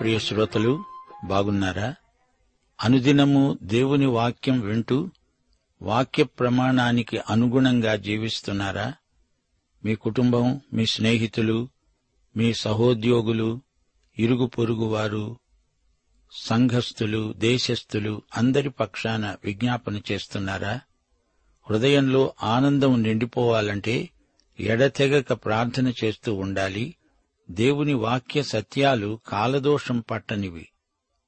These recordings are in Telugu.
ప్రియ శ్రోతలు బాగున్నారా? అనుదినము దేవుని వాక్యం వింటూ వాక్య ప్రమాణానికి అనుగుణంగా జీవిస్తున్నారా? మీ కుటుంబం మీ స్నేహితులు మీ సహోద్యోగులు ఇరుగు పొరుగువారు సంఘస్థులు దేశస్థులు అందరి పక్షాన విజ్ఞాపన చేస్తున్నారా? హృదయంలో ఆనందం నిండిపోవాలంటే ఎడతెగక ప్రార్థన చేస్తూ ఉండాలి. దేవుని వాక్య సత్యాలు కాలదోషం పట్టనివి.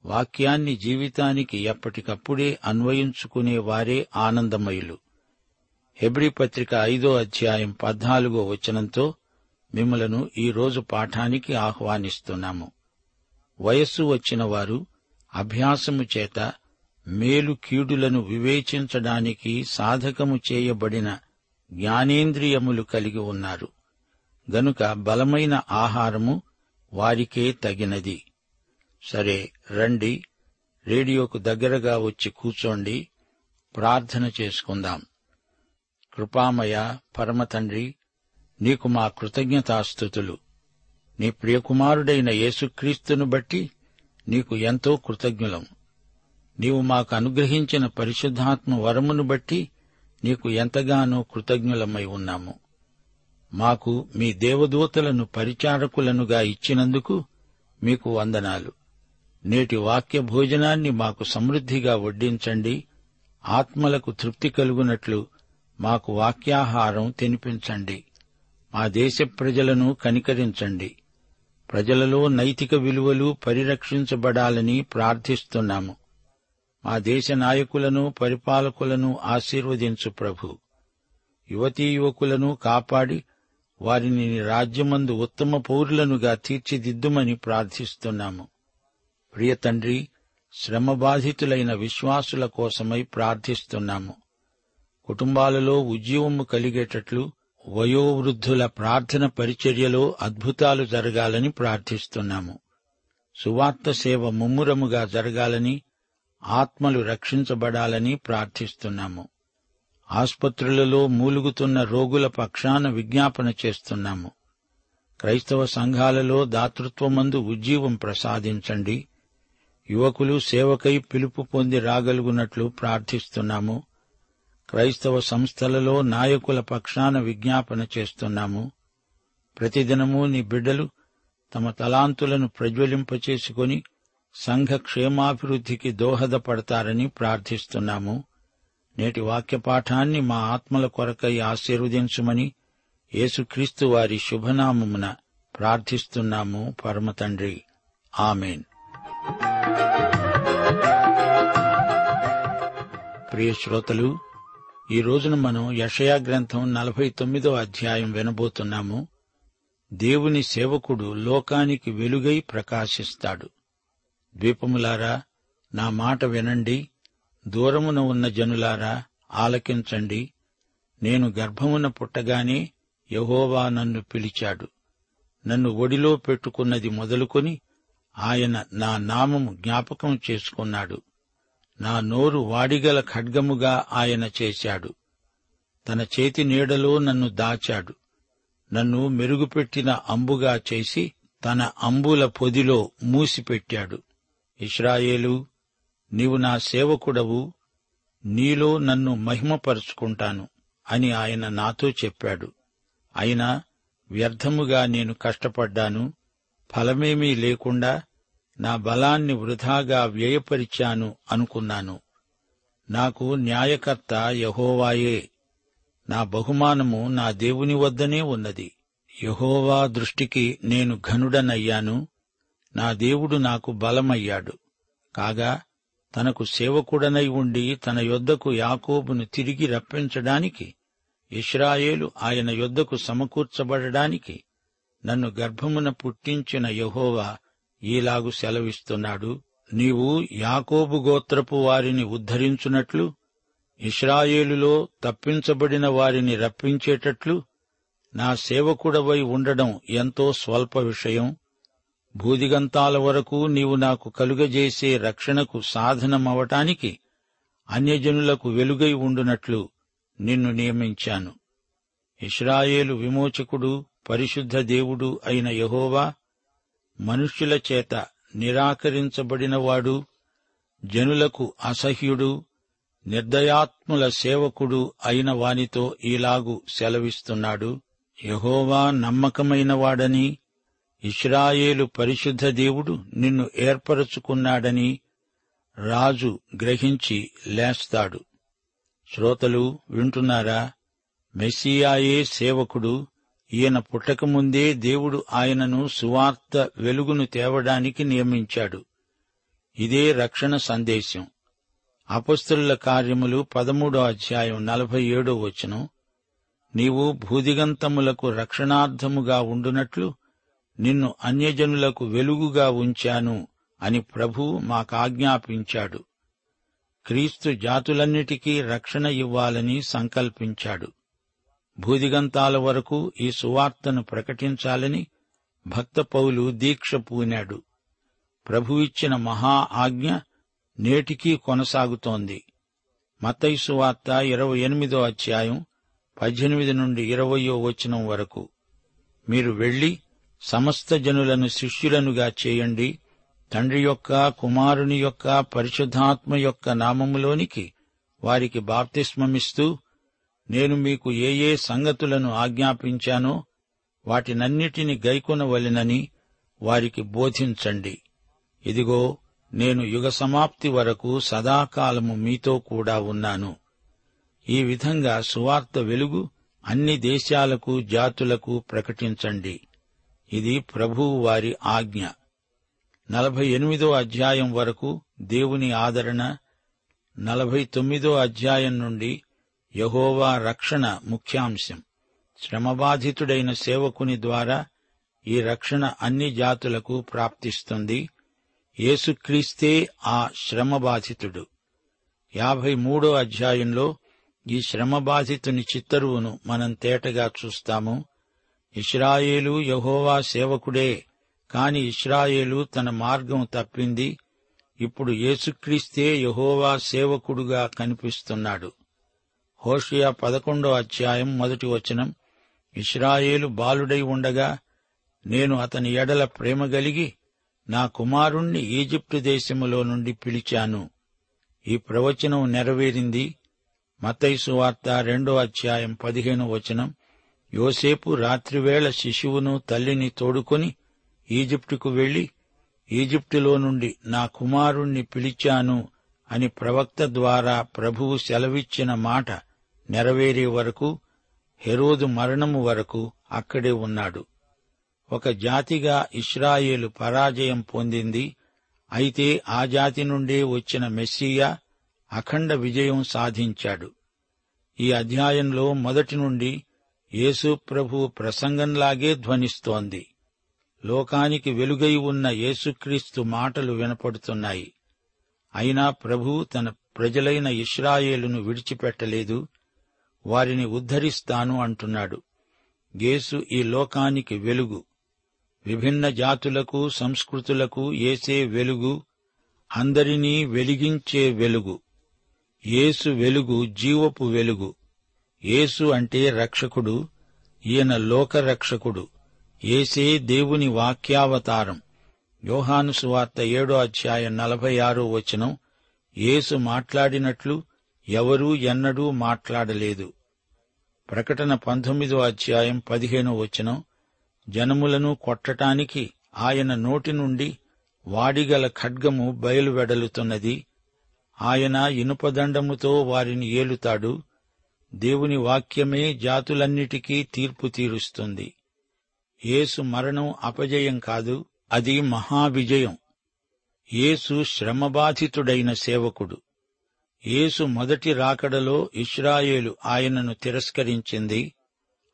వాక్యాన్ని జీవితానికి ఎప్పటికప్పుడే అన్వయించుకునే వారే ఆనందమయులు. పత్రిక ఐదో అధ్యాయం పద్నాలుగో వచనంతో మిమ్మలను ఈ రోజు పాఠానికి ఆహ్వానిస్తున్నాము. వయస్సు వచ్చిన వారు అభ్యాసము చేత మేలు కీడులను వివేచించడానికి సాధకము చేయబడిన జ్ఞానేంద్రియములు కలిగి ఉన్నారు. గనుక బలమైన ఆహారము వారికే తగినది. సరే రండి రేడియోకు దగ్గరగా వచ్చి కూర్చోండి ప్రార్థన చేసుకుందాం. కృపామయ పరమతండ్రి నీకు మా కృతజ్ఞతాస్థుతులు నీ ప్రియకుమారుడైన యేసుక్రీస్తును బట్టి నీకు ఎంతో కృతజ్ఞులం. నీవు మాకు అనుగ్రహించిన పరిశుద్ధాత్మ వరమును బట్టి నీకు ఎంతగానో కృతజ్ఞులమై ఉన్నాము. మాకు మీ దేవదూతలను పరిచారకులనుగా ఇచ్చినందుకు మీకు వందనాలు. నేటి వాక్య భోజనాన్ని మాకు సమృద్ధిగా వడ్డించండి. ఆత్మలకు తృప్తి కలుగునట్లు మాకు వాక్యాహారం తినిపించండి. మా దేశ ప్రజలను కనికరించండి. ప్రజలలో నైతిక విలువలు పరిరక్షించబడాలని ప్రార్థిస్తున్నాము. మా దేశ నాయకులను పరిపాలకులను ఆశీర్వదించు ప్రభు. యువతీ యువకులను కాపాడి వారిని నీ రాజ్యమందు ఉత్తమ పౌరులనుగా తీర్చిదిద్దుమని ప్రార్థిస్తున్నాము. ప్రియ తండ్రి శ్రమబాధితులైన విశ్వాసుల కోసమై ప్రార్థిస్తున్నాము. కుటుంబాలలో ఉద్యమము కలిగేటట్లు వయోవృద్ధుల ప్రార్థన పరిచర్యలో అద్భుతాలు జరగాలని ప్రార్థిస్తున్నాము. సువార్త సేవ ముమ్మురముగా జరగాలని ఆత్మలు రక్షించబడాలని ప్రార్థిస్తున్నాము. ఆసుపత్రులలో మూలుగుతున్న రోగుల పక్షాన విజ్ఞాపన చేస్తున్నాము. క్రైస్తవ సంఘాలలో దాతృత్వమందు ఉజ్జీవం ప్రసాదించండి. యువకులు సేవకై పిలుపు పొంది రాగలుగునట్లు ప్రార్థిస్తున్నాము. క్రైస్తవ సంస్థలలో నాయకుల పక్షాన విజ్ఞాపన చేస్తున్నాము. ప్రతిదినము నీ బిడ్డలు తమ తలాంతులను ప్రజ్వలింపచేసుకొని సంఘ క్షేమాభివృద్ధికి దోహదపడతారని ప్రార్థిస్తున్నాము. నేటి వాక్యపాఠాన్ని మా ఆత్మల కొరకై ఆశీర్వదించుమని యేసుక్రీస్తు వారి శుభనామమున ప్రార్థిస్తున్నాము పరమతండ్రి ఆమెన్. ప్రియ శ్రోతలు ఈ రోజున మనం యషయా గ్రంథం నలభై తొమ్మిదో అధ్యాయం వినబోతున్నాము. దేవుని సేవకుడు లోకానికి వెలుగై ప్రకాశిస్తాడు. ద్వీపములారా నా మాట వినండి. దూరమున ఉన్న జనులారా ఆలకించండి. నేను గర్భమున పుట్టగానే యహోవా నన్ను పిలిచాడు. నన్ను ఒడిలో పెట్టుకున్నది మొదలుకొని ఆయన నా నామము జ్ఞాపకం చేసుకున్నాడు. నా నోరు వాడిగల ఖడ్గముగా ఆయన చేశాడు. తన చేతి నీడలో నన్ను దాచాడు. నన్ను మెరుగుపెట్టిన అంబుగా చేసి తన అంబుల పొదిలో మూసిపెట్టాడు. ఇస్రాయేలు నీవు నా సేవకుడవు నీలో నన్ను మహిమపరుచుకుంటాను అని ఆయన నాతో చెప్పాడు. అయినా వ్యర్థముగా నేను కష్టపడ్డాను ఫలమేమీ లేకుండా నా బలాన్ని వృధాగా వ్యయపరిచాను అనుకున్నాను. నాకు న్యాయకర్త యహోవాయే నా బహుమానము నా దేవుని వద్దనే ఉన్నది. యహోవా దృష్టికి నేను ఘనుడనయ్యాను నా దేవుడు నాకు బలమయ్యాడు. కాగా తనకు సేవకుడనై ఉండి తన యొద్దకు యాకోబును తిరిగి రప్పించడానికి ఇస్రాయేలు ఆయన యొద్దకు సమకూర్చబడడానికి నన్ను గర్భమున పుట్టించిన యహోవా ఈలాగు సెలవిస్తున్నాడు. నీవు యాకోబు గోత్రపు వారిని ఉద్ధరించునట్లు ఇస్రాయేలులో తప్పించబడిన వారిని రప్పించేటట్లు నా సేవకుడవై ఉండడం ఎంతో స్వల్ప విషయం. భూదిగంతాల వరకు నీవు నాకు కలుగజేసే రక్షణకు సాధనమవటానికి అన్యజనులకు వెలుగై ఉండునట్లు నిన్ను నియమించాను. ఇస్రాయేలు విమోచకుడు పరిశుద్ధ దేవుడు అయిన యహోవా మనుష్యుల చేత నిరాకరించబడినవాడు జనులకు అసహ్యుడు నిర్దయాత్ముల సేవకుడు అయిన వానితో ఈలాగు సెలవిస్తున్నాడు. యహోవా నమ్మకమైనవాడని ఇస్రాయేలు పరిశుద్ధ దేవుడు నిన్ను ఏర్పరచుకున్నాడని రాజు గ్రహించి లేస్తాడు. శ్రోతలు వింటున్నారా? మెస్సియాయే సేవకుడు. ఈయన పుట్టకముందే దేవుడు ఆయనను సువార్త వెలుగును తేవడానికి నియమించాడు. ఇదే రక్షణ సందేశం. అపస్తుల కార్యములు పదమూడో అధ్యాయం నలభై ఏడో వచనం. నీవు భూదిగంతములకు రక్షణార్థముగా ఉండునట్లు నిన్ను అన్యజనులకు వెలుగుగా ఉంచాను అని ప్రభు మాకాజ్ఞాపించాడు. క్రీస్తు జాతులన్నిటికీ రక్షణ ఇవ్వాలని సంకల్పించాడు. భూదిగంతాల వరకు ఈ సువార్తను ప్రకటించాలని భక్త పౌలు దీక్ష పూనాడు. ప్రభు ఇచ్చిన మహా ఆజ్ఞ నేటికీ కొనసాగుతోంది. మతై సువార్త ఇరవై ఎనిమిదో అధ్యాయం పద్దెనిమిది నుండి ఇరవయో వచనం వరకు. మీరు వెళ్ళి సమస్త జనులను శిష్యులనుగా చేయండి. తండ్రి యొక్క కుమారుని యొక్క పరిశుద్ధాత్మ యొక్క నామములోనికి వారికి బాప్తిస్మమిస్తూ నేను మీకు ఏ ఏ సంగతులను ఆజ్ఞాపించానో వాటినన్నిటిని గైకొనవలెనని వారికి బోధించండి. ఇదిగో నేను యుగ సమాప్తి వరకు సదాకాలము మీతో కూడా ఉన్నాను. ఈ విధంగా సువార్త వెలుగు అన్ని దేశాలకు జాతులకు ప్రకటించండి. ఇది ప్రభువు వారి ఆజ్ఞ. నలభై ఎనిమిదో అధ్యాయం వరకు దేవుని ఆదరణ నలభై తొమ్మిదో అధ్యాయం నుండి యహోవా రక్షణ ముఖ్యాంశం. శ్రమబాధితుడైన సేవకుని ద్వారా ఈ రక్షణ అన్ని జాతులకు ప్రాప్తిస్తుంది. యేసుక్రీస్తే ఆ శ్రమబాధితుడు. యాభై మూడో అధ్యాయంలో ఈ శ్రమబాధితుని చిత్తరువును మనం తేటగా చూస్తాము. ఇస్రాయేలు యహోవా సేవకుడే. కాని ఇస్రాయేలు తన మార్గం తప్పింది. ఇప్పుడు యేసుక్రీస్తే యహోవా సేవకుడుగా కనిపిస్తున్నాడు. హోషియా పదకొండో అధ్యాయం మొదటి వచనం. ఇస్రాయేలు బాలుడై ఉండగా నేను అతని ఎడల ప్రేమ గలిగి నా కుమారుణ్ణి ఈజిప్టు దేశములో నుండి పిలిచాను. ఈ ప్రవచనం నెరవేరింది. మతైసు వార్త రెండో అధ్యాయం పదిహేను వచనం. యోసేపు రాత్రివేళ శిశువును తల్లిని తోడుకొని ఈజిప్టుకు వెళ్ళి ఈజిప్టులో నుండి నా కుమారుణ్ణి పిలిచాను అని ప్రవక్త ద్వారా ప్రభువు సెలవిచ్చిన మాట నెరవేరే వరకు హెరోదు మరణము వరకు అక్కడే ఉన్నాడు. ఒక జాతిగా ఇస్రాయేలు పరాజయం పొందింది. అయితే ఆ జాతి నుండే వచ్చిన మెస్సియా అఖండ విజయం సాధించాడు. ఈ అధ్యాయంలో మొదటి నుండి యేసుప్రభు ప్రసంగంలాగే ధ్వనిస్తోంది. లోకానికి వెలుగై ఉన్న యేసుక్రీస్తు మాటలు వినపడుతున్నాయి. అయినా ప్రభు తన ప్రజలైన ఇస్రాయేలును విడిచిపెట్టలేదు. వారిని ఉద్ధరిస్తాను అంటున్నాడు. యేసు ఈ లోకానికి వెలుగు. విభిన్న జాతులకు సంస్కృతులకు ఏసే వెలుగు. అందరినీ వెలిగించే వెలుగు. యేసు వెలుగు జీవపు వెలుగు. యేసు అంటే రక్షకుడు ఈయన లోకరక్షకుడు. ఏసే దేవుని వాక్యావతారం. యోహాను సువార్త ఏడో అధ్యాయం నలభై ఆరో వచనం. యేసు మాట్లాడినట్లు ఎవరూ ఎన్నడూ మాట్లాడలేదు. ప్రకటన పంతొమ్మిదో అధ్యాయం పదిహేనో వచనం. జనములను కొట్టటానికి ఆయన నోటి నుండి వాడిగల ఖడ్గము బయలువెడలుతున్నది. ఆయన ఇనుపదండముతో వారిని ఏలుతాడు. దేవుని వాక్యమే జాతులన్నిటికీ తీర్పు తీరుస్తుంది. యేసు మరణం అపజయం కాదు అది మహావిజయం. యేసు శ్రమబాధితుడైన సేవకుడు. యేసు మొదటి రాకడలో ఇస్రాయేలు ఆయనను తిరస్కరించింది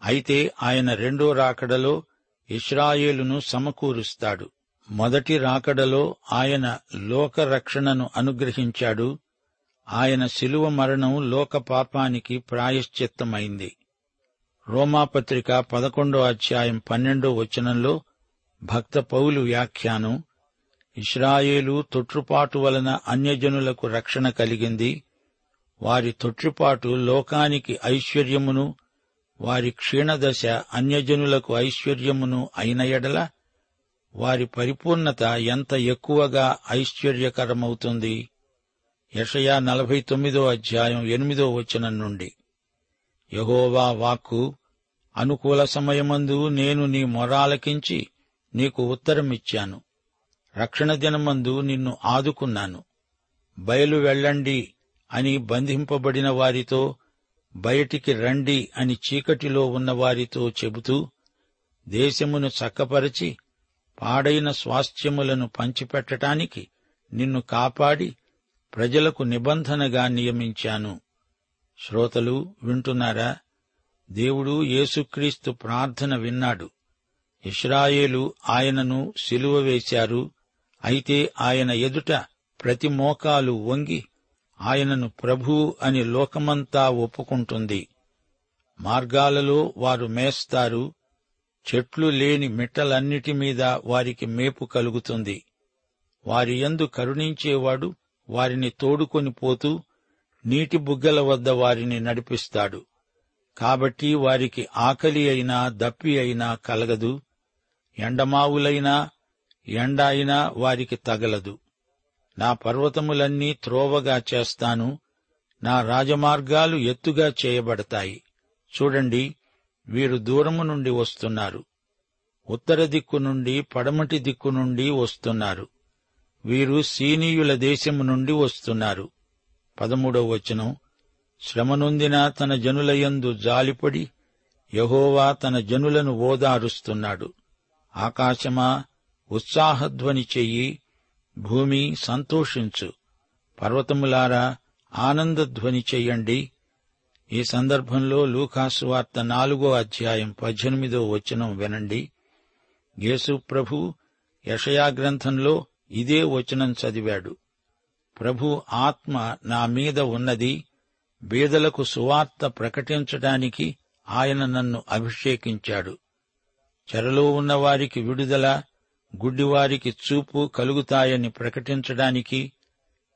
అయితే ఆయన రెండో రాకడలో ఇస్రాయేలును సమకూరుస్తాడు. మొదటి రాకడలో ఆయన లోకరక్షణను అనుగ్రహించాడు ఆయన శిలువ మరణం లోక పాపానికి ప్రాయశ్చిత్తమైంది. రోమాపత్రిక పదకొండో అధ్యాయం పన్నెండో వచనంలో భక్త పౌలు వ్యాఖ్యానం ఇస్రాయేలు తొట్రుపాటు వలన అన్యజనులకు రక్షణ కలిగింది. వారి తొట్రుపాటు లోకానికి ఐశ్వర్యమును వారి క్షీణదశ అన్యజనులకు ఐశ్వర్యమును అయిన ఎడల వారి పరిపూర్ణత ఎంత ఎక్కువగా ఐశ్వర్యకరమవుతుంది? యషయా నలభై తొమ్మిదో అధ్యాయం ఎనిమిదో వచనం నుండి. యహోవా వాక్కు అనుకూల సమయమందు నేను నీ మొరాలకించి నీకు ఉత్తరమిచ్చాను. రక్షణ దినమందు నిన్ను ఆదుకున్నాను. బయలు వెళ్ళండి అని బంధింపబడిన వారితో బయటికి రండి అని చీకటిలో ఉన్న వారితో చెబుతూ దేశమును చక్కపరచి పాడైన స్వాస్థ్యములను పంచిపెట్టటానికి నిన్ను కాపాడి ప్రజలకు నిబంధనగా నియమించాను. శ్రోతలు వింటున్నారా? దేవుడు యేసుక్రీస్తు ప్రార్థన విన్నాడు. ఇస్రాయేలు ఆయనను సిలువ వేశారు. అయితే ఆయన ఎదుట ప్రతి మోకాలు వంగి ఆయనను ప్రభువు అని లోకమంతా ఒప్పుకుంటుంది. మార్గాలలో వారు మేస్తారు. చెట్లు లేని మిట్టలన్నిటి మీద వారికి మేపు కలుగుతుంది. వారి యందు కరుణించేవాడు వారిని తోడుకొని పోతూ నీటి బుగ్గల వద్ద వారిని నడిపిస్తాడు. కాబట్టి వారికి ఆకలి అయినా దప్పి అయినా కలగదు. ఎండమావులైనా ఎండ అయినా వారికి తగలదు. నా పర్వతములన్నీ త్రోవగా చేస్తాను. నా రాజమార్గాలు ఎత్తుగా చేయబడతాయి. చూడండి వీరు దూరము నుండి వస్తున్నారు. ఉత్తర దిక్కు నుండి పడమటి దిక్కు నుండి వస్తున్నారు. వీరు సీనీయుల దేశము నుండి వస్తున్నారు. పదమూడవ వచనం. శ్రమనొందిన తన జనులయందు జాలిపడి యహోవా తన జనులను ఓదారుస్తున్నాడు. ఆకాశమా ఉత్సాహధ్వని చెయ్యి భూమి సంతోషించు. పర్వతములారా ఆనందధ్వని చెయ్యండి. ఈ సందర్భంలో లూకాసు వార్త నాలుగో అధ్యాయం పద్దెనిమిదో వచనం వినండి. యేసు ప్రభు యషయా గ్రంథంలో ఇదే వచనం చదివాడు. ప్రభు ఆత్మ నా మీద ఉన్నది బీదలకు సువార్త ప్రకటించడానికి ఆయన నన్ను అభిషేకించాడు. చెరలో ఉన్నవారికి విడుదల గుడ్డివారికి చూపు కలుగుతాయని ప్రకటించడానికి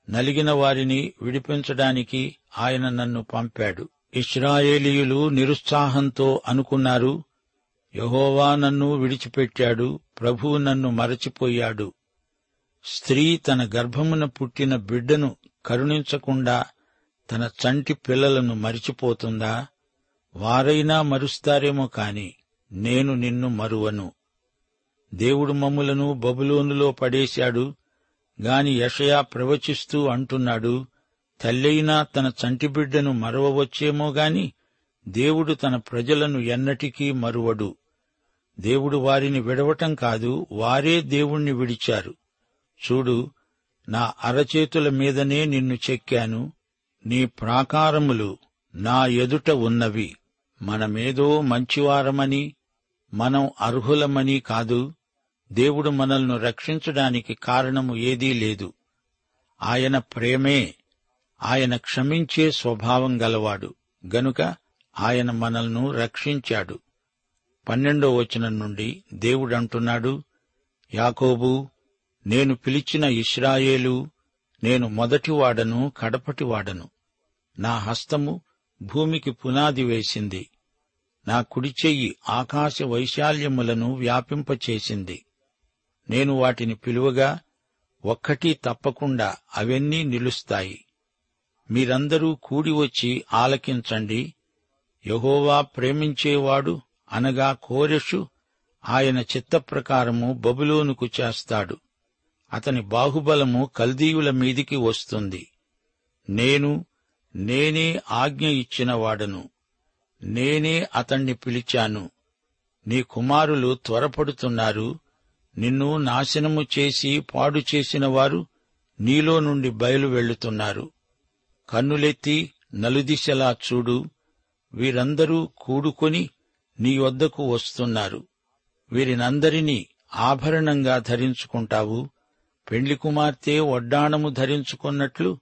నలిగిన వారిని విడిపించడానికి ఆయన నన్ను పంపాడు. ఇస్రాయేలీయులు నిరుత్సాహంతో అనుకున్నారు యహోవా నన్ను విడిచిపెట్టాడు ప్రభువు నన్ను మరచిపోయాడు. స్త్రీ తన గర్భమున పుట్టిన బిడ్డను కరుణించకుండా తన చంటి పిల్లలను మరిచిపోతుందా? వారైనా మరుస్తారేమో కాని నేను నిన్ను మరువను. దేవుడు మమ్ములను బబులోనులో పడేశాడు గాని యషయా ప్రవచిస్తూ అంటున్నాడు తల్లైనా తన చంటి బిడ్డను మరవవచ్చేమో గాని దేవుడు తన ప్రజలను ఎన్నటికీ మరువడు. దేవుడు వారిని విడవటం కాదు వారే దేవుణ్ణి విడిచారు. చూడు నా అరచేతుల మీదనే నిన్ను చెక్కాను నీ ప్రాకారములు నా ఎదుట ఉన్నవి. మనమేదో మంచివారమని మనం అర్హులమని కాదు. దేవుడు మనల్ని రక్షించడానికి కారణము ఏదీ లేదు. ఆయన ప్రేమే ఆయన క్షమించే స్వభావం గలవాడు. గనుక ఆయన మనల్ను రక్షించాడు. పన్నెండో వచనం నుండి దేవుడంటున్నాడు యాకోబు నేను పిలిచిన ఇస్రాయేలు నేను మొదటివాడను కడపటివాడను. నా హస్తము భూమికి పునాది వేసింది. నా కుడిచెయ్యి ఆకాశ వైశాల్యములను వ్యాపింపచేసింది. నేను వాటిని పిలువగా ఒక్కటీ తప్పకుండా అవన్నీ నిలుస్తాయి. మీరందరూ కూడి వచ్చి ఆలకించండి. యహోవా ప్రేమించేవాడు అనగా కోరెషు ఆయన చిత్తప్రకారము బబులోనుకు చేస్తాడు. అతని బాహుబలము కల్దీయుల మీదికి వస్తుంది. నేను నేనే ఆజ్ఞ ఇచ్చినవాడను నేనే అతణ్ణి పిలిచాను. నీ కుమారులు త్వరపడుతున్నారు. నిన్ను నాశనము చేసి పాడు చేసిన వారు నీలో నుండి బయలు వెళ్ళుతున్నారు కన్నులెత్తి నలుదిశలా చూడు. వీరందరూ కూడుకొని నీ వద్దకు వస్తున్నారు. వీరినందరినీ ఆభరణంగా ధరించుకుంటావు. పెండ్లి కుమార్తె వడ్డాణము ధరించుకున్నట్లు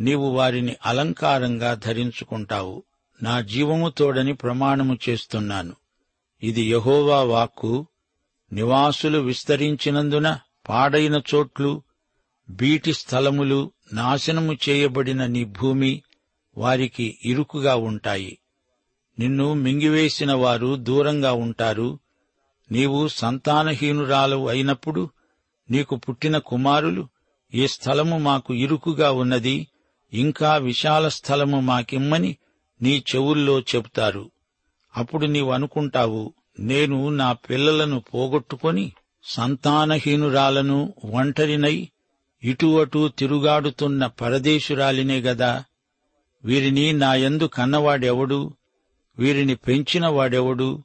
నీవు వారిని అలంకారంగా ధరించుకుంటావు. నా జీవము తోడని ప్రమాణము చేస్తున్నాను. ఇది యహోవా వాక్కు. నివాసులు విస్తరించినందున పాడైన చోట్లు బీటి స్థలములు నాశనము చేయబడిన నీ భూమి వారికి ఇరుకుగా ఉంటాయి. నిన్ను మింగివేసిన వారు దూరంగా ఉంటారు. నీవు సంతానహీనురాలు అయినప్పుడు నీకు పుట్టిన కుమారులు ఈ స్థలము మాకు ఇరుకుగా ఉన్నది ఇంకా విశాల స్థలము మాకిమ్మని నీ చెవుల్లో చెబుతారు. అప్పుడు నీవనుకుంటావు నేను నా పిల్లలను పోగొట్టుకొని సంతానహీనురాలను ఒంటరినై ఇటు అటు తిరుగాడుతున్న పరదేశురాలినే గదా. వీరిని నాయందు కన్నవాడెవడు? వీరిని పెంచినవాడెవడు?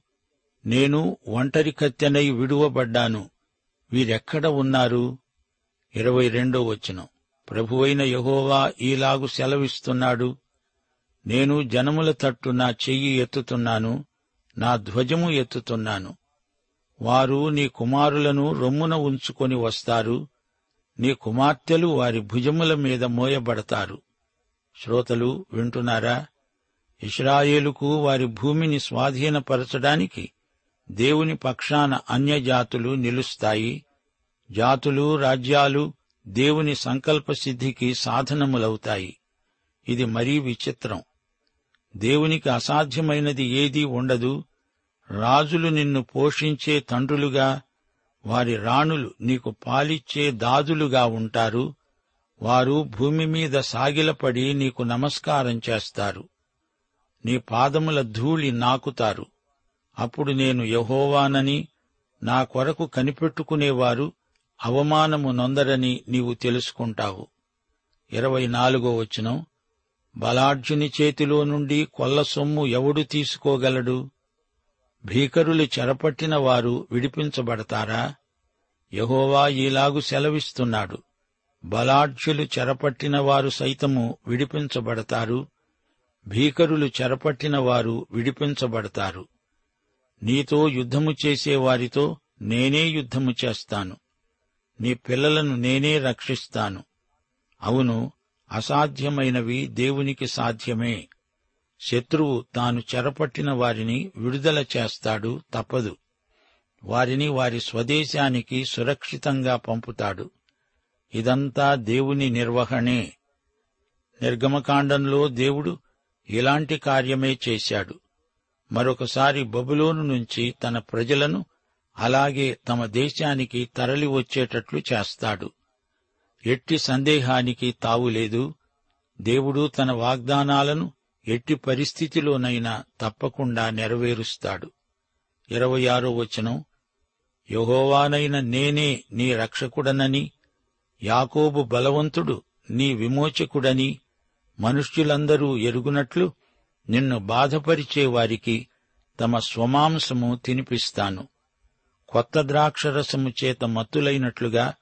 నేను ఒంటరి కత్తెనై విడువబడ్డాను. వీరెక్కడ ఉన్నారు? ఇరవై రెండో వచనం. ప్రభువైన యహోవా ఈలాగు సెలవిస్తున్నాడు. నేను జనముల తట్టు నా చెయ్యి ఎత్తుతున్నాను నా ధ్వజము ఎత్తుతున్నాను. వారు నీ కుమారులను రొమ్మున ఉంచుకొని వస్తారు నీ కుమార్తెలు వారి భుజముల మీద మోయబడతారు. శ్రోతలు వింటున్నారా? ఇస్రాయేలుకు వారి భూమిని స్వాధీనపరచడానికి దేవుని పక్షాన అన్యజాతులు నిలుస్తాయి. జాతులు రాజ్యాలు దేవుని సంకల్ప సిద్ధికి సాధనములవుతాయి. ఇది మరీ విచిత్రం. దేవునికి అసాధ్యమైనది ఏదీ ఉండదు. రాజులు నిన్ను పోషించే తండ్రులుగా వారి రాణులు నీకు పాలిచ్చే దాదులుగా ఉంటారు. వారు భూమి మీద సాగిలపడి నీకు నమస్కారం చేస్తారు. నీ పాదముల ధూళి నాకుతారు. అప్పుడు నేను యహోవానని నా కొరకు కనిపెట్టుకునేవారు అవమానము నొందరని నీవు తెలుసుకుంటావు. ఇరవై నాలుగో వచనం బలార్జుని చేతిలో నుండి కొల్ల సొమ్ము ఎవడు తీసుకోగలడు? భీకరులు చెరపట్టిన వారు విడిపించబడతారా? యహోవా ఈలాగు సెలవిస్తున్నాడు. బలాఢ్యులు చెరపట్టిన వారు సైతము విడిపించబడతారు. భీకరులు చెరపట్టిన వారు విడిపించబడతారు. నీతో యుద్ధము చేసే వారితో నేనే యుద్ధము చేస్తాను. నీ పిల్లలను నేనే రక్షిస్తాను. అవును అసాధ్యమైనవి దేవునికి సాధ్యమే. శత్రువు తాను చెరపట్టిన వారిని విడుదల చేస్తాడు తప్పదు. వారిని వారి స్వదేశానికి సురక్షితంగా పంపుతాడు. ఇదంతా దేవుని నిర్వహణే. నిర్గమకాండంలో దేవుడు ఇలాంటి కార్యమే చేశాడు. మరొకసారి బబులోను నుంచి తన ప్రజలను అలాగే తమ దేశానికి తరలి వచ్చేటట్లు చేస్తాడు. ఎట్టి సందేహానికి తావులేదు దేవుడు తన వాగ్దానాలను ఎట్టి పరిస్థితిలోనైనా తప్పకుండా నెరవేరుస్తాడు. ఇరవై ఆరో వచనం యహోవానైన నేనే నీ రక్షకుడనని యాకోబు బలవంతుడు నీ విమోచకుడని మనుష్యులందరూ ఎరుగునట్లు నిన్ను బాధపరిచే వారికి తమ స్వమాంసము తినిపిస్తాను. కొత్త ద్రాక్షరసము చేత మత్తులైనట్లుగా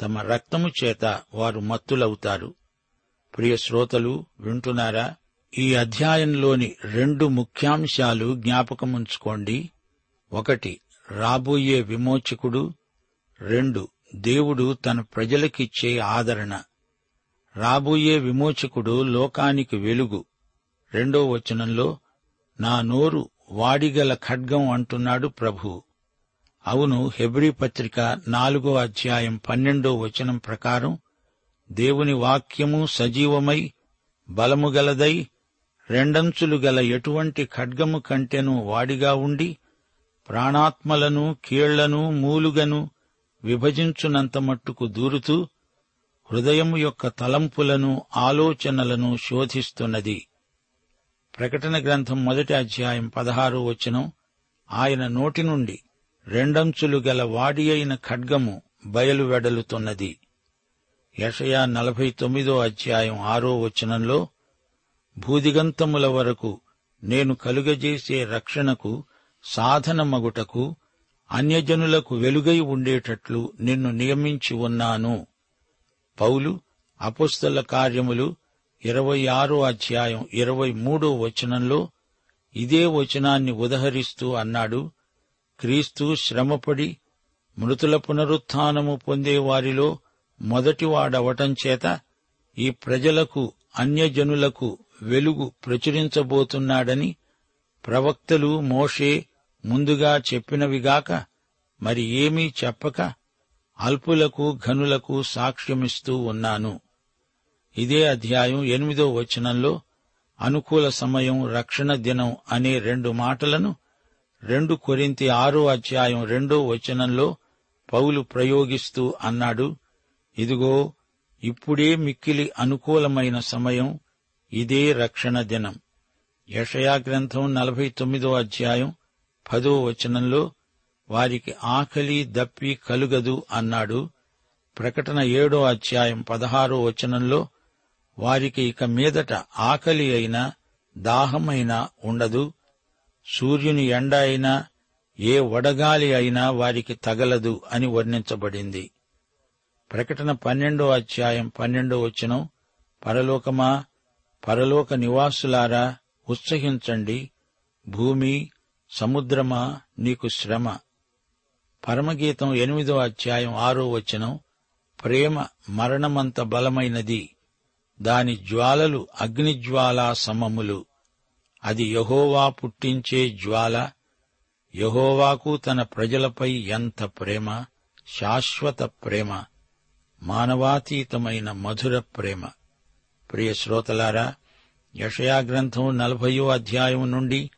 తమ రక్తము చేత వారు మత్తులవుతారు. ప్రియ శ్రోతలు వింటున్నారా? ఈ అధ్యాయంలోని రెండు ముఖ్యాంశాలు జ్ఞాపకముంచుకోండి. ఒకటి రాబోయే విమోచకుడు. రెండు దేవుడు తన ప్రజలకిచ్చే ఆదరణ. రాబోయే విమోచకుడు లోకానికి వెలుగు. రెండో వచనంలో నా నోరు వాడిగల ఖడ్గం అంటున్నాడు ప్రభు. అవును హెబ్రీ పత్రిక నాలుగో అధ్యాయం పన్నెండో వచనం ప్రకారం దేవుని వాక్యము సజీవమై బలము గలదై రెండంచులు గల ఎటువంటి ఖడ్గము కంటెను వాడిగా ఉండి ప్రాణాత్మలను కీళ్ళను మూలుగను విభజించునంత మట్టుకు దూరుతూ హృదయము యొక్క తలంపులను ఆలోచనలను శోధిస్తున్నది. ప్రకటన గ్రంథం మొదటి అధ్యాయం పదహారు వచనం. ఆయన నోటి నుండి రెండంచులు గల వాడి అయిన ఖడ్గము బయలు వెడలుతున్నది. యషయా నలభై తొమ్మిదో అధ్యాయం ఆరో వచనంలో భూదిగంతముల వరకు నేను కలుగజేసే రక్షణకు సాధనమగుటకు అన్యజనులకు వెలుగై ఉండేటట్లు నిన్ను నియమించి ఉన్నాను. పౌలు అపుస్తల కార్యములు ఇరవై ఆరో అధ్యాయం ఇరవై మూడో వచనంలో ఇదే వచనాన్ని ఉదహరిస్తూ అన్నాడు క్రీస్తు శ్రమపడి మృతుల పునరుత్థానము పొందేవారిలో మొదటివాడవటం చేత ఈ ప్రజలకు అన్యజనులకు వెలుగు ప్రచురించబోతున్నాడని ప్రవక్తలు మోషే ముందుగా చెప్పినవిగాక మరి ఏమీ చెప్పక అల్పులకు ఘనులకు సాక్ష్యమిస్తూ ఉన్నాను. ఇదే అధ్యాయం ఎనిమిదో వచనంలో అనుకూల సమయం రక్షణ దినం అనే రెండు మాటలను రెండు కొరింతి ఆరో అధ్యాయం రెండో వచనంలో పౌలు ప్రయోగిస్తూ అన్నాడు ఇదిగో ఇప్పుడే మిక్కిలి అనుకూలమైన సమయం ఇదే రక్షణ దినం. యషయా గ్రంథం నలభై తొమ్మిదో అధ్యాయం పదో వచనంలో వారికి ఆకలి దప్పి కలుగదు అన్నాడు. ప్రకటన ఏడో అధ్యాయం పదహారో వచనంలో వారికి ఇక మీదట ఆకలి అయినా దాహమైనా ఉండదు. సూర్యుని ఎండ అయినా ఏ వడగాలి అయినా వారికి తగలదు అని వర్ణించబడింది. ప్రకటన పన్నెండో అధ్యాయం పన్నెండో వచనం. పరలోకమా పరలోక నివాసులారా ఉత్సహించండి. భూమి సముద్రమా నీకు శ్రమ. పరమగీతం ఎనిమిదో అధ్యాయం ఆరో వచనం. ప్రేమ మరణమంత బలమైనది. దాని జ్వాలలు అగ్నిజ్వాలా సమములు. అది యహోవా పుట్టించే జ్వాల. యహోవాకు తన ప్రజలపై ఎంత ప్రేమ శాశ్వత ప్రేమ మానవాతీతమైన మధుర ప్రేమ. ప్రియ శ్రోతలారా యషయా గ్రంథం నలభయో అధ్యాయం నుండి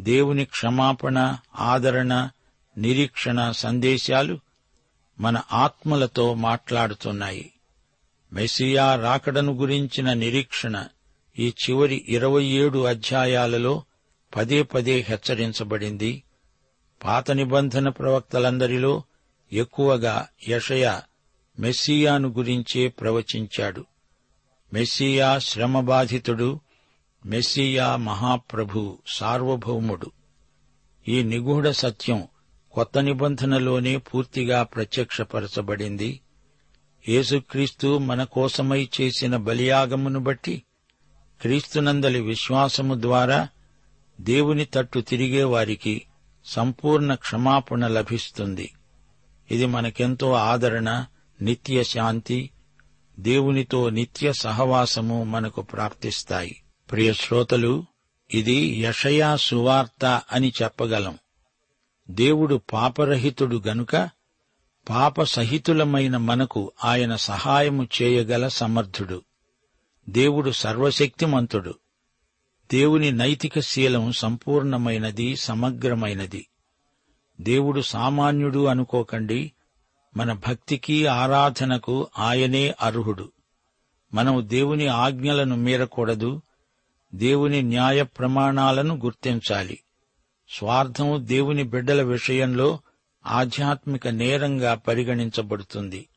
దేవుని క్షమాపణ ఆదరణ నిరీక్షణ సందేశాలు మన ఆత్మలతో మాట్లాడుతున్నాయి. మెస్సియా రాకడను గురించిన నిరీక్షణ ఈ చివరి ఇరవై ఏడు అధ్యాయాలలో పదే పదే హెచ్చరించబడింది. పాత నిబంధన ప్రవక్తలందరిలో ఎక్కువగా యషయ మెస్సియాను గురించే ప్రవచించాడు. మెస్సియా శ్రమబాధితుడు మెస్సియా మహాప్రభు సార్వభౌముడు. ఈ నిగూఢ సత్యం కొత్త నిబంధనలోనే పూర్తిగా ప్రత్యక్షపరచబడింది. యేసుక్రీస్తు మన కోసమై చేసిన బలియాగమును బట్టి క్రీస్తునందలి విశ్వాసము ద్వారా దేవుని తట్టు తిరిగే వారికి సంపూర్ణ క్షమాపణ లభిస్తుంది. ఇది మనకెంతో ఆదరణ నిత్య శాంతి దేవునితో నిత్య సహవాసము మనకు ప్రాప్తిస్తాయి. ప్రియ శ్రోతలు ఇది యషయా సువార్త అని చెప్పగలం. దేవుడు పాపరహితుడు గనుక పాప సహితులమైన మనకు ఆయన సహాయము చేయగల సమర్థుడు. దేవుడు సర్వశక్తిమంతుడు. దేవుని నైతిక శీలం సంపూర్ణమైనది సమగ్రమైనది. దేవుడు సామాన్యుడు అనుకోకండి మన భక్తికి ఆరాధనకు ఆయనే అర్హుడు. మనం దేవుని ఆజ్ఞలను మీరకూడదు దేవుని న్యాయ ప్రమాణాలను గుర్తించాలి. స్వార్థం దేవుని బిడ్డల విషయంలో ఆధ్యాత్మిక నేరంగా పరిగణించబడుతుంది.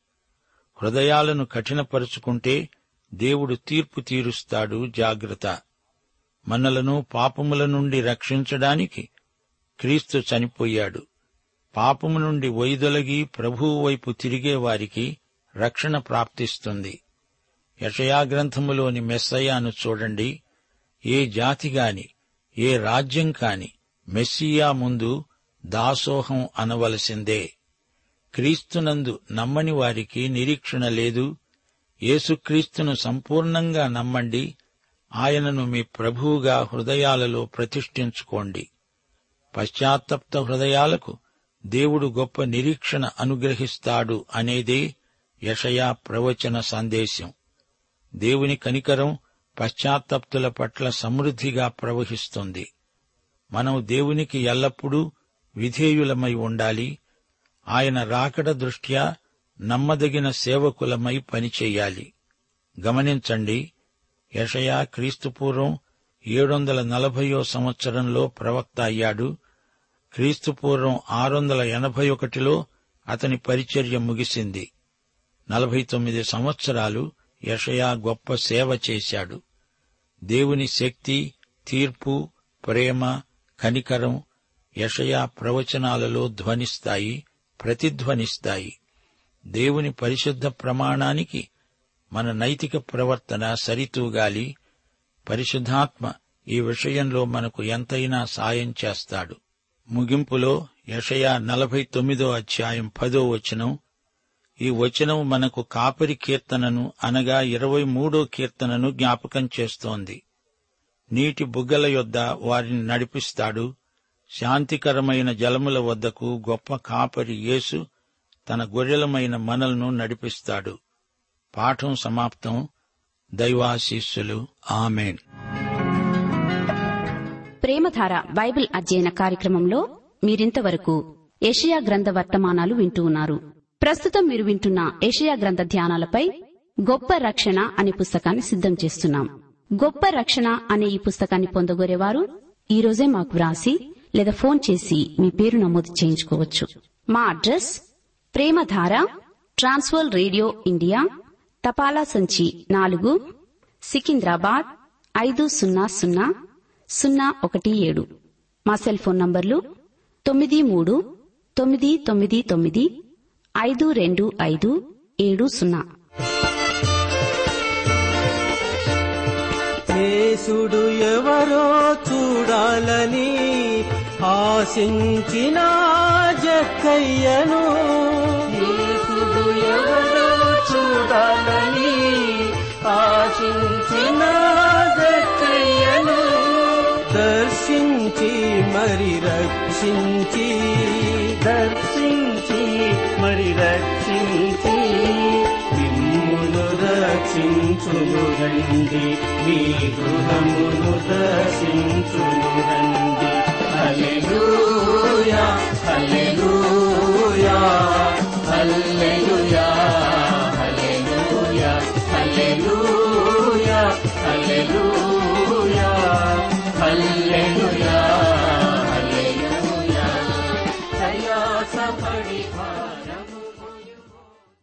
హృదయాలను కఠినపరుచుకుంటే దేవుడు తీర్పు తీరుస్తాడు జాగ్రత్త. మనలను పాపముల నుండి రక్షించడానికి క్రీస్తు చనిపోయాడు. పాపము నుండి వైదొలగి ప్రభువు వైపు తిరిగే వారికి రక్షణ ప్రాప్తిస్తుంది. యషయాగ్రంథములోని మెస్సయాను చూడండి. ఏ జాతి గాని ఏ రాజ్యం కాని మెస్సియా ముందు దాసోహం అనవలసిందే. క్రీస్తునందు నమ్మని వారికి నిరీక్షణ లేదు. యేసుక్రీస్తును సంపూర్ణంగా నమ్మండి. ఆయనను మీ ప్రభువుగా హృదయాలలో ప్రతిష్ఠించుకోండి. పశ్చాత్తప్త హృదయాలకు దేవుడు గొప్ప నిరీక్షణ అనుగ్రహిస్తాడు అనేదే యషయా ప్రవచన సందేశం. దేవుని కనికరం పశ్చాత్తప్తుల పట్ల సమృద్ధిగా ప్రవహిస్తుంది. మనం దేవునికి ఎల్లప్పుడూ విధేయులమై ఉండాలి. ఆయన రాకడ దృష్ట్యా నమ్మదగిన సేవకులమై పనిచేయాలి. గమనించండి యషయా క్రీస్తుపూర్వం ఏడు వందల నలభయో సంవత్సరంలో ప్రవక్త అయ్యాడు. క్రీస్తుపూర్వం ఆరు వందల ఎనభై ఒకటిలో అతని పరిచర్య ముగిసింది. నలభై తొమ్మిది సంవత్సరాలు యషయా గొప్ప సేవ చేశాడు. దేవుని శక్తి తీర్పు ప్రేమ కనికరం యషయా ప్రవచనాలలో ధ్వనిస్తాయి ప్రతిధ్వనిస్తాయి. దేవుని పరిశుద్ధ ప్రమాణానికి మన నైతిక ప్రవర్తన సరితూగాలి. పరిశుద్ధాత్మ ఈ విషయంలో మనకు ఎంతైనా సాయం చేస్తాడు. ముగింపులో యషయా నలభై తొమ్మిదో అధ్యాయం పదో వచనం. ఈ వచనం మనకు కాపరి కీర్తనను అనగా ఇరవై మూడో కీర్తనను జ్ఞాపకం చేస్తోంది. నీటి బుగ్గల యొద్ద వారిని నడిపిస్తాడు. శాంతికరమైన జలముల వద్దకు గొప్ప కాపరి యేసు తన గొర్రెలమైన మనలను నడిపిస్తాడు. పాఠం సమాప్తం. దైవాశీస్సులు. ఆమెన్. ప్రేమధార బైబిల్ అధ్యయన కార్యక్రమంలో మీరింతవరకు ఏషియా గ్రంథ వర్తమానాలు వింటూ ఉన్నారు. ప్రస్తుతం మీరు వింటున్న ఏషియా గ్రంథ ధ్యానాలపై గొప్ప రక్షణ అనే పుస్తకాన్ని సిద్ధం చేస్తున్నాం. గొప్ప రక్షణ అనే ఈ పుస్తకాన్ని పొందగోరేవారు ఈ రోజే మాకు వ్రాసి లేదా ఫోన్ చేసి మీ పేరు నమోదు చేయించుకోవచ్చు. మా address Premadhara Trans World Radio India తపాలా సంచి నాలుగు సికింద్రాబాద్ ఐదు సున్నా సున్నా సున్నా ఒకటి ఏడు. మా సెల్ ఫోన్ నంబర్లు తొమ్మిది మూడు తొమ్మిది తొమ్మిది తొమ్మిది ఐదు రెండు ఐదు ఏడు సున్నా. ఎవరో చూడాలని ఆశించిన జక్కయ్యను. యేసుడు ఎవరో చూడాలని ఆశించిన జక్కయ్యను. దర్శించి మరి రక్షించి. దర్శించి మరి రక్షించి. మిమ్మును రక్షించును రండి. మీ గృహమును దర్శించును రండి. Hallelujah.